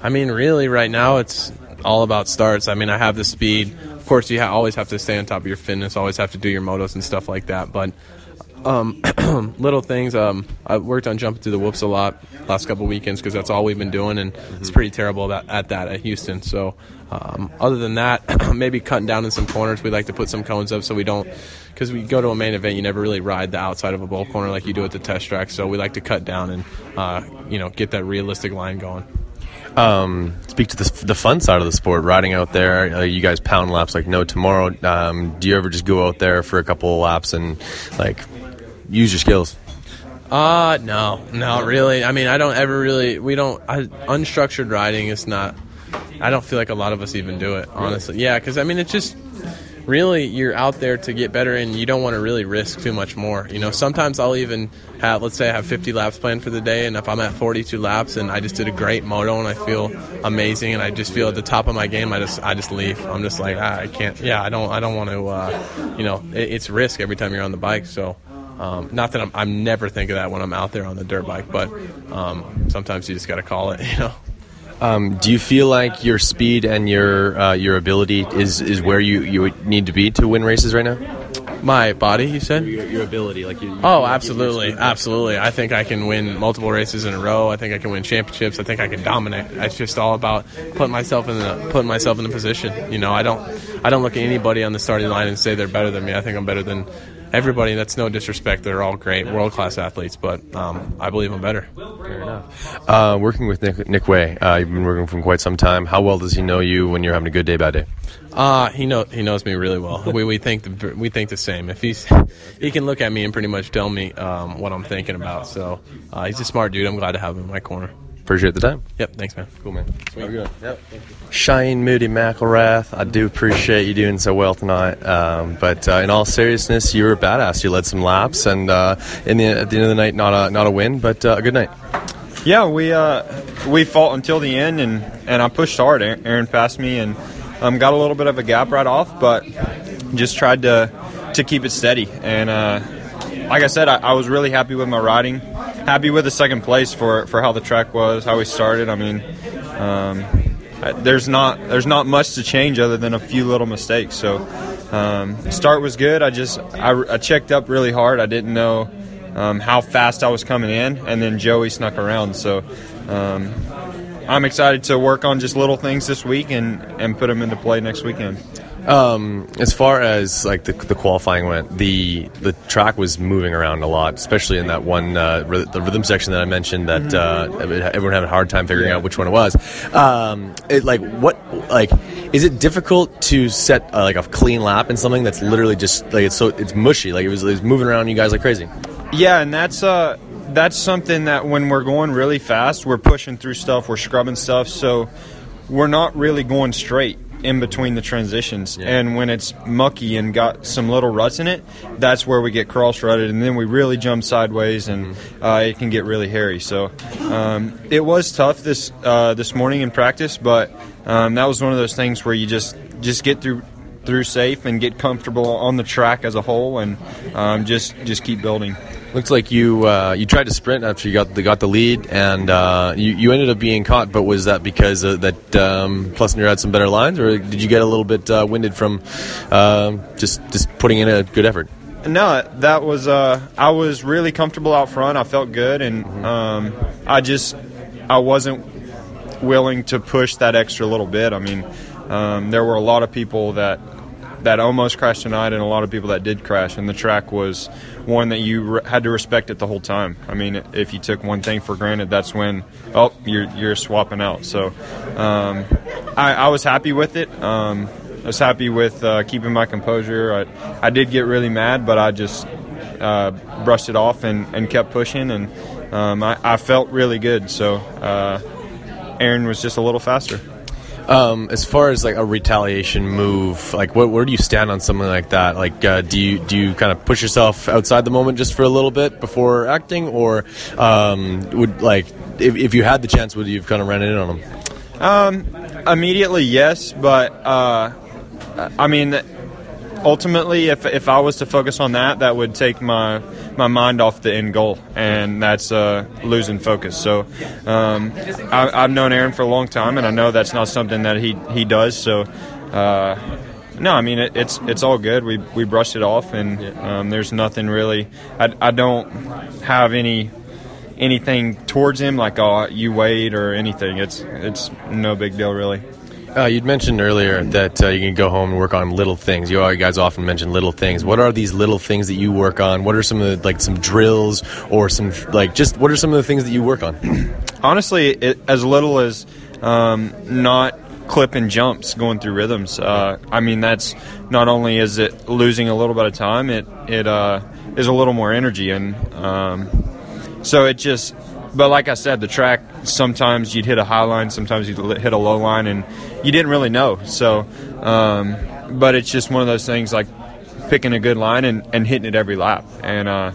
Speaker 14: I mean, really, right now it's all about starts. I mean, I have the speed. Of course, you ha- always have to stay on top of your fitness. Always have to do your motos and stuff like that. But um, little things. Um, I worked on jumping through the whoops a lot last couple weekends because that's all we've been doing, and it's pretty terrible about, at that at Houston. So, um, other than that, maybe cutting down in some corners. We like to put some cones up so we don't. Because we go to a main event, you never really ride the outside of a bowl corner like you do at the test track. So we like to cut down and, uh, you know, get that realistic line going.
Speaker 2: Um, speak to the, the fun side of the sport, riding out there. Uh, you guys pound laps like no tomorrow. Um, do you ever just go out there for a couple laps and like use your skills?
Speaker 14: Uh no, no, really. I mean, I don't ever really. We don't. I, unstructured riding is not. I don't feel like a lot of us even do it, honestly. Yeah, because I mean, it's just really you're out there to get better, and you don't want to really risk too much more. You know, sometimes I'll even have, let's say, I have 50 laps planned for the day, and if I'm at 42 laps and I just did a great moto and I feel amazing and I just feel at the top of my game, I just I just leave. I'm just like ah, I can't. Yeah, I don't I don't want to. Uh, you know, it, it's risk every time you're on the bike, so. Um, not that I'm, I'm never think of that when I'm out there on the dirt bike, but um, sometimes you just got to call it, you know.
Speaker 2: Um, do you feel like your speed and your uh, your ability is, is where you, you need to be to win races right now?
Speaker 14: My body, you said?
Speaker 2: Your, your ability, like you.
Speaker 14: Oh, absolutely, absolutely. I think I can win multiple races in a row. I think I can win championships. I think I can dominate. It's just all about putting myself in the putting myself in the position. You know, I don't I don't look at anybody on the starting line and say they're better than me. I think I'm better than everybody. That's no disrespect. They're all great, world class athletes, but um, I believe I'm better.
Speaker 2: Fair enough. Uh, working with Nick, Nick Wey, uh, you've been working from quite some time. How well does he know you when you're having a good day, bad day?
Speaker 14: Uh, he know he knows me really well. We, we think the, we think the same. If he's he can look at me and pretty much tell me um, what I'm thinking about. So uh, he's a smart dude. I'm glad to have him in my corner.
Speaker 2: Appreciate the time.
Speaker 14: Yep. Thanks, man.
Speaker 2: Cool, man.
Speaker 14: Sweet.
Speaker 2: Yep. Shane Moody McElrath, I do appreciate you doing so well tonight. Um, but uh, in all seriousness, you were a badass. You led some laps, and uh, in the, at the end of the night, not a not a win, but uh, a good night.
Speaker 15: Yeah, we uh, we fought until the end, and, and I pushed hard. Aaron passed me, and Um, got a little bit of a gap right off, but just tried to to keep it steady. And uh, like I said, I, I was really happy with my riding. Happy with the second place for for how the track was, how we started. I mean. Um, I- there's not there's not much to change other than a few little mistakes. So um, start was good. I just I, I checked up really hard. I didn't know um, how fast I was coming in, and then Joey snuck around. So um, I'm excited to work on just little things this week and and put them into play next weekend.
Speaker 2: Um, as far as like the, the qualifying went, the the track was moving around a lot, especially in that one uh, ry- the rhythm section that I mentioned. That uh, everyone had a hard time figuring out which one it was. Um, it, like what like is it difficult to set uh, like a clean lap in something that's literally just like it's so it's mushy, like it was, it was moving around you guys like crazy.
Speaker 15: Yeah, and that's uh that's something that when we're going really fast, we're pushing through stuff, we're scrubbing stuff, so we're not really going straight in between the transitions. And when it's mucky and got some little ruts in it, that's where we get cross rutted, and then we really jump sideways, and uh, it can get really hairy. So um, it was tough this uh, this morning in practice, but um, that was one of those things where you just just get through through safe and get comfortable on the track as a whole, and um, just just keep building.
Speaker 2: Looks like you uh, you tried to sprint after you got the got the lead, and uh, you, you ended up being caught. But was that because uh, that um, Plessinger had some better lines, or did you get a little bit uh, winded from um just just putting in a good effort?
Speaker 15: No, that was uh, I was really comfortable out front. I felt good, and um, I just I wasn't willing to push that extra little bit. I mean, um, there were a lot of people that that almost crashed tonight, and a lot of people that did crash, and the track was one that you re- had to respect it the whole time. I mean, if you took one thing for granted, that's when oh you're you're swapping out. So um, I, I was happy with it. Um, I was happy with uh, keeping my composure. I, I did get really mad, but I just uh, brushed it off and, and kept pushing, and um, I, I felt really good. So uh, Aaron was just a little faster.
Speaker 2: Um, as far as like a retaliation move, like what, where do you stand on something like that? Like, uh, do you do you kind of push yourself outside the moment just for a little bit before acting, or um, would like if, if you had the chance, would you have kind of ran in on them?
Speaker 15: Um, immediately, yes, but uh, I mean, ultimately, if if I was to focus on that, that would take my my mind off the end goal, and that's uh, losing focus. So, um, I, I've known Aaron for a long time, and I know that's not something that he he does. So. Uh, no, I mean it, it's it's all good. We we brushed it off, and um, there's nothing really. I, I don't have any anything towards him like oh you wait or anything. It's it's no big deal really.
Speaker 2: Uh, you'd mentioned earlier that uh, you can go home and work on little things. You, all, you guys often mention little things. What are these little things that you work on? What are some of the, like some drills or some like just what are some of the things that you work on?
Speaker 15: Honestly, it, as little as um, not clipping jumps going through rhythms. Uh, I mean, that's not only is it losing a little bit of time, it it uh, is a little more energy, and um, so it just. But like I said, the track sometimes you'd hit a high line, sometimes you'd hit a low line, and you didn't really know. So, um, but it's just one of those things like picking a good line and, and hitting it every lap, and uh,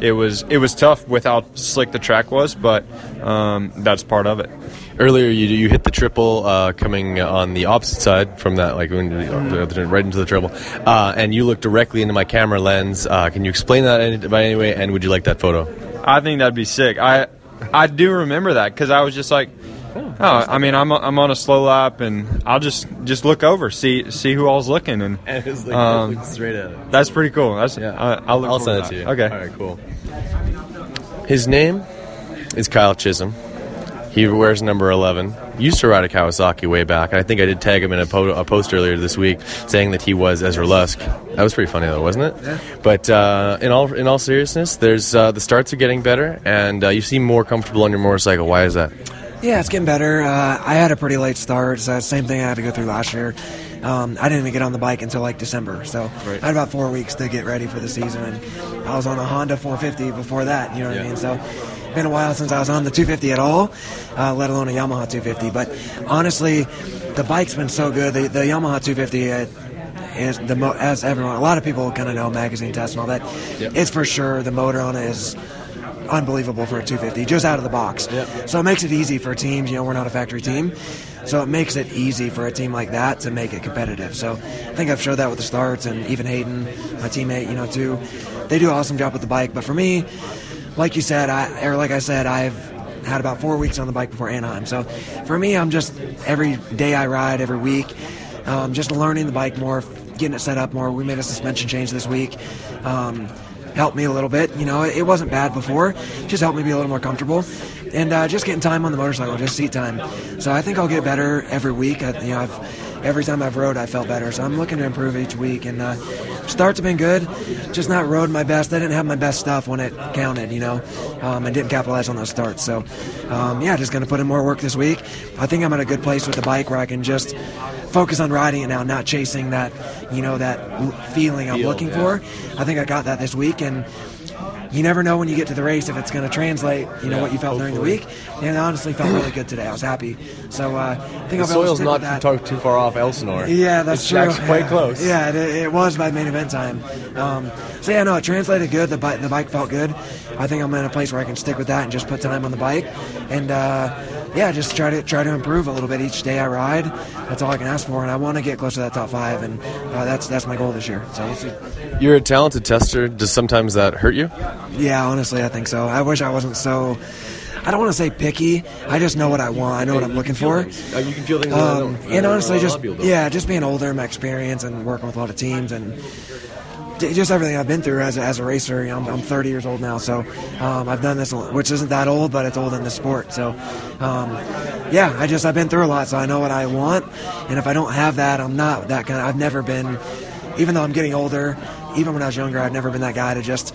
Speaker 15: it was it was tough with how slick the track was, but um, that's part of it.
Speaker 2: Earlier, you you hit the triple uh, coming on the opposite side from that, like right into the triple, uh, and you looked directly into my camera lens. Uh, can you explain that by any way? And would you like that photo?
Speaker 15: I think that'd be sick. I I do remember that because I was just like, oh, I mean, I'm I'm on a slow lap and I'll just just look over, see see who all's looking, and
Speaker 2: And it's like,
Speaker 15: um,
Speaker 2: look straight at it.
Speaker 15: That's pretty cool. That's yeah. I, I'll, look
Speaker 2: I'll send it to you.
Speaker 15: Okay.
Speaker 2: All right, cool. His name is Kyle Chisholm. He wears number 11. Used to ride a Kawasaki way back, and I think I did tag him in a, po- a post earlier this week saying that he was Ezra Lusk. That was pretty funny, though, wasn't it?
Speaker 5: Yeah.
Speaker 2: But uh, in all in all seriousness, there's uh, the starts are getting better, and uh, you seem more comfortable on your motorcycle. Why is that?
Speaker 5: Yeah, it's getting better. Uh, I had a pretty late start. So same thing I had to go through last year. Um, I didn't even get on the bike until like December, so I had about four weeks to get ready for the season. And I was on a Honda 450 before that. You know what I mean? So been a while since I was on the 250 at all, uh, let alone a Yamaha 250. But honestly, the bike's been so good. The, the Yamaha 250 uh, is the mo- as everyone, a lot of people kind of know magazine tests and all that.
Speaker 2: Yep.
Speaker 5: It's for sure the motor on it is
Speaker 16: unbelievable for a 250, just out of the box. So it makes it easy for teams. You know, we're not a factory team, so it makes it easy for a team like that to make it competitive. So I think I've showed that with the starts, and even Hayden, my teammate, you know, too. They do an awesome job with the bike, but for me, like you said, I or like I said, I've had about four weeks on the bike before Anaheim. So for me, I'm just every day I ride, every week, um, just learning the bike more, getting it set up more. We made a suspension change this week. Um, helped me a little bit. You know, it wasn't bad before. Just helped me be a little more comfortable, and uh, just getting time on the motorcycle, just seat time. So I think I'll get better every week. I, you know, I've, every time I've rode, I felt better. So I'm looking to improve each week. And uh, starts have been good. Just not rode my best. I didn't have my best stuff when it counted. You know, um, and didn't capitalize on those starts. So um, yeah, just going to put in more work this week. I think I'm at a good place with the bike where I can just focus on riding it now, not chasing that, you know, that feeling I'm
Speaker 2: Feel,
Speaker 16: looking
Speaker 2: yeah.
Speaker 16: for. I think I got that this week, and you never know when you get to the race if it's going to translate, you know,
Speaker 2: Yeah,
Speaker 16: what you felt during the week. And it honestly felt really good today. I was happy. So uh, I think
Speaker 2: The
Speaker 16: I'll be able to
Speaker 2: soil's not too, too far off Elsinore.
Speaker 16: Yeah, that's
Speaker 2: it's
Speaker 16: true.
Speaker 2: actually quite
Speaker 16: Yeah.
Speaker 2: close.
Speaker 16: Yeah, it, it was by main event time. Um, so yeah, no, it translated good. The bike, the bike felt good. I think I'm in a place where I can stick with that and just put time on the bike, and uh, yeah, just try to try to improve a little bit each day I ride. That's all I can ask for, and I want to get close to that top five, and uh, that's that's my goal this year. So we'll see.
Speaker 2: You're a talented tester. Does sometimes that hurt you?
Speaker 16: Yeah, honestly, I think so. I wish I wasn't so. I don't want to say picky. I just know what I want. I know what I'm looking for.
Speaker 2: Uh, you can feel things.
Speaker 16: Um, and honestly,
Speaker 2: don't know a lot
Speaker 16: just
Speaker 2: of people don't.
Speaker 16: yeah, just being older, my experience, and working with a lot of teams, and just everything I've been through as a, as a racer. You know, I'm, I'm 30 years old now, so um, I've done this, which isn't that old, but it's old in the sport. So, um, yeah, I just I've been through a lot, so I know what I want. And if I don't have that, I'm not that kind. Of, I've never been, even though I'm getting older. Even when I was younger, I've never been that guy to just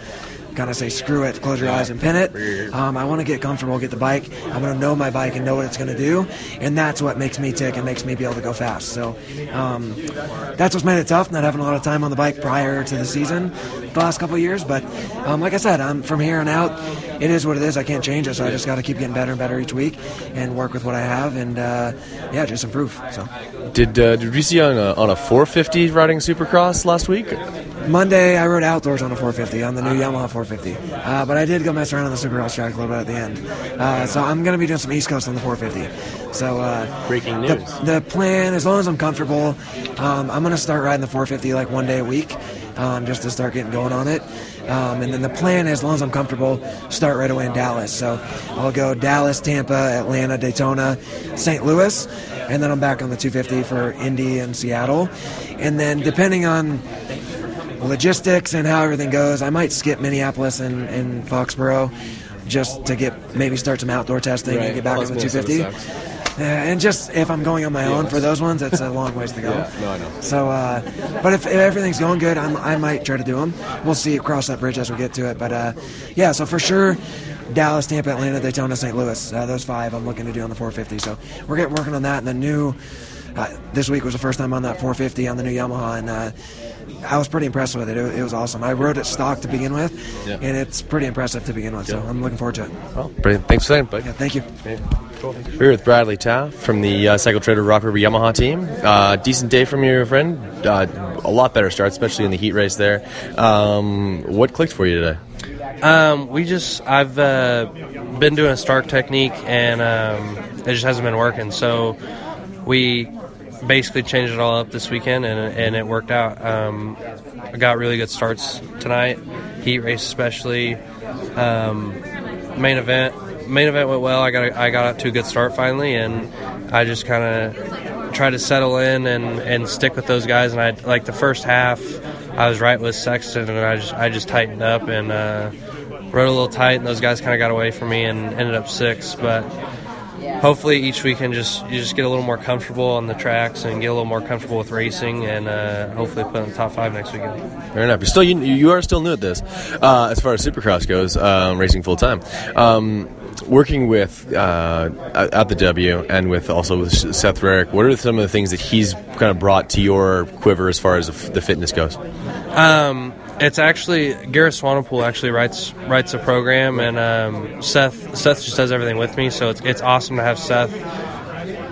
Speaker 16: kind of say screw it, close your eyes and pin it. Um, I want to get comfortable, get the bike. I'm going to know my bike and know what it's going to do, and that's what makes me tick and makes me be able to go fast. So um, that's what's made it tough, not having a lot of time on the bike prior to the season the last couple years. But um, like I said, I'm from here on out. It is what it is. I can't change it, so I just got to keep getting better and better each week and work with what I have, and uh, yeah, just improve. So.
Speaker 2: Did uh, did we see you on a, on a 450 riding Supercross last week?
Speaker 16: Monday, I rode outdoors on a 450 on the new Yamaha 450, uh, but I did go mess around on the Supercross track a little bit at the end. Uh, so I'm going to be doing some East Coast on the 450. So uh,
Speaker 1: Breaking
Speaker 16: the,
Speaker 1: news.
Speaker 16: the plan, as long as I'm comfortable, um, I'm going to start riding the 450 like one day a week, um, just to start getting going on it. Um, and then the plan, as long as I'm comfortable, start right away in Dallas. So I'll go Dallas, Tampa, Atlanta, Daytona, St. Louis, and then I'm back on the 250 for Indy and Seattle. And then depending on logistics and how everything goes, I might skip Minneapolis and, and Foxborough just to get maybe start some outdoor testing
Speaker 2: Right.
Speaker 16: and get back
Speaker 2: Plus
Speaker 16: on the 250. Yeah, and just if I'm going on my own for those ones, it's a long ways to go.
Speaker 2: Yeah, no, I know.
Speaker 16: So, uh, but if, if everything's going good, I'm, I might try to do them. We'll see. Cross that bridge as we get to it. But uh, yeah, so for sure, Dallas, Tampa, Atlanta, Daytona, St. Louis. Uh, those five I'm looking to do on the 450. So we're getting working on that. And the new uh, this week was the first time on that 450 on the new Yamaha, and uh, I was pretty impressed with it. it. It was awesome. I rode it stock to begin with,
Speaker 2: Yeah.
Speaker 16: and it's pretty impressive to begin with. So I'm looking forward to it.
Speaker 2: Well, brilliant. Thanks for saying, bud.
Speaker 16: Yeah, thank you.
Speaker 2: We're here with Bradley Taft from the uh, Cycle Trader Rock River Yamaha team. Uh, decent day from your friend. Uh, a lot better start, especially in the heat race there. Um, what clicked for you today?
Speaker 17: Um, we just I've uh, been doing a Stark technique and um, it just hasn't been working. So we basically changed it all up this weekend and, and it worked out. Um, I got really good starts tonight, heat race especially. Um, main event main event went well. I got a, I got out to a good start finally, and I just kind of tried to settle in and, and stick with those guys. And I like the first half, I was right with Sexton, and I just I just tightened up and uh, rode a little tight, and those guys kind of got away from me and ended up six. But hopefully each weekend just you just get a little more comfortable on the tracks and get a little more comfortable with racing, and uh, hopefully put in the top five next weekend.
Speaker 2: Fair enough. You're still you, you are still new at this, uh, as far as Supercross goes, um, racing full time. Um, working with uh, at at the W and with also with Seth Rarick, what are some of the things that he's kind of brought to your quiver as far as the the fitness goes?
Speaker 17: Um, it's actually Garrett Swanepoel actually writes writes a program, and um, Seth Seth just does everything with me. So it's it's awesome to have Seth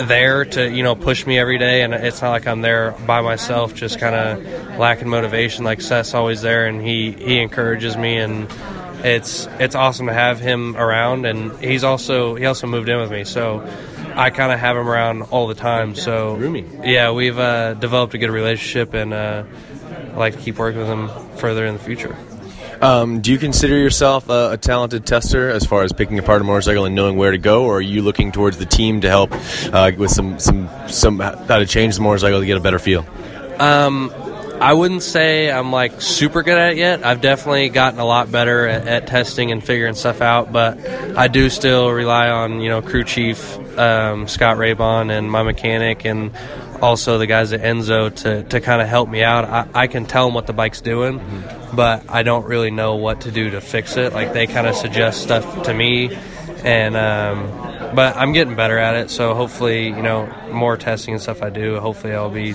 Speaker 17: there to you know push me every day, and it's not like I'm there by myself, just kind of lacking motivation. Like Seth's always there, and he he encourages me and. it's it's awesome to have him around, and he's also he also moved in with me, so I kind of have him around all the time. So yeah, we've uh, developed a good relationship, and uh, I like to keep working with them further in the future.
Speaker 2: Um, do you consider yourself a, a talented tester as far as picking apart a motorcycle and knowing where to go, or are you looking towards the team to help uh, with some some some how to change the motorcycle to get a better feel?
Speaker 17: Um, I wouldn't say I'm like super good at it yet. I've definitely gotten a lot better at, at testing and figuring stuff out, but I do still rely on you know crew chief um, Scott Raybon and my mechanic and also the guys at Enzo to, to kind of help me out. I, I can tell them what the bike's doing, but I don't really know what to do to fix it. Like they kind of suggest stuff to me, and um, but I'm getting better at it. So hopefully, you know, more testing and stuff I do. Hopefully, I'll be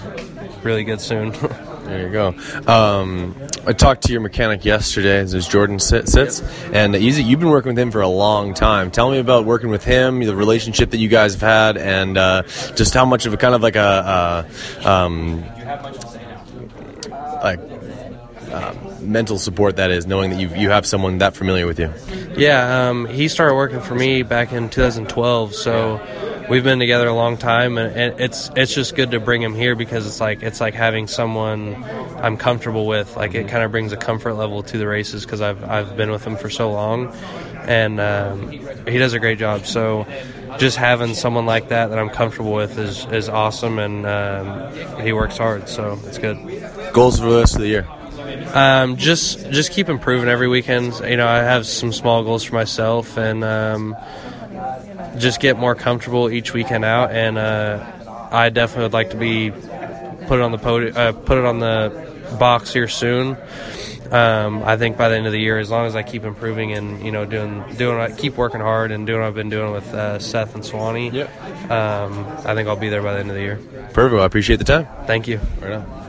Speaker 17: really good soon.
Speaker 2: There you go. Um, I talked to your mechanic yesterday, as Jordan sit, sits, and you've been working with him for a long time. Tell me about working with him, the relationship that you guys have had, and uh, just how much of a kind of like a, uh um, like uh, mental support that is, knowing that you you have someone that familiar with you.
Speaker 17: Yeah, um, he started working for me back in 2012, so we've been together a long time, and, and it's it's just good to bring him here because it's like it's like having someone I'm comfortable with. Like it kind of brings a comfort level to the races because I've I've been with him for so long, and um, he does a great job. So just having someone like that that I'm comfortable with is is awesome, and um, he works hard, so it's good.
Speaker 2: Goals for the rest of the year.
Speaker 17: Um, just just keep improving every weekend. You know, I have some small goals for myself, and um, just get more comfortable each weekend out. And uh, I definitely would like to be put it on the podi- uh, put it on the box here soon. Um, I think by the end of the year, as long as I keep improving and you know doing doing keep working hard and doing what I've been doing with uh, Seth and Swanee, um, I think I'll be there by the end of the year.
Speaker 2: Perfect. I appreciate the time.
Speaker 17: Thank you.
Speaker 2: Right on.